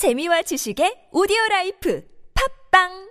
재미와 지식의 오디오 라이프. 팝빵!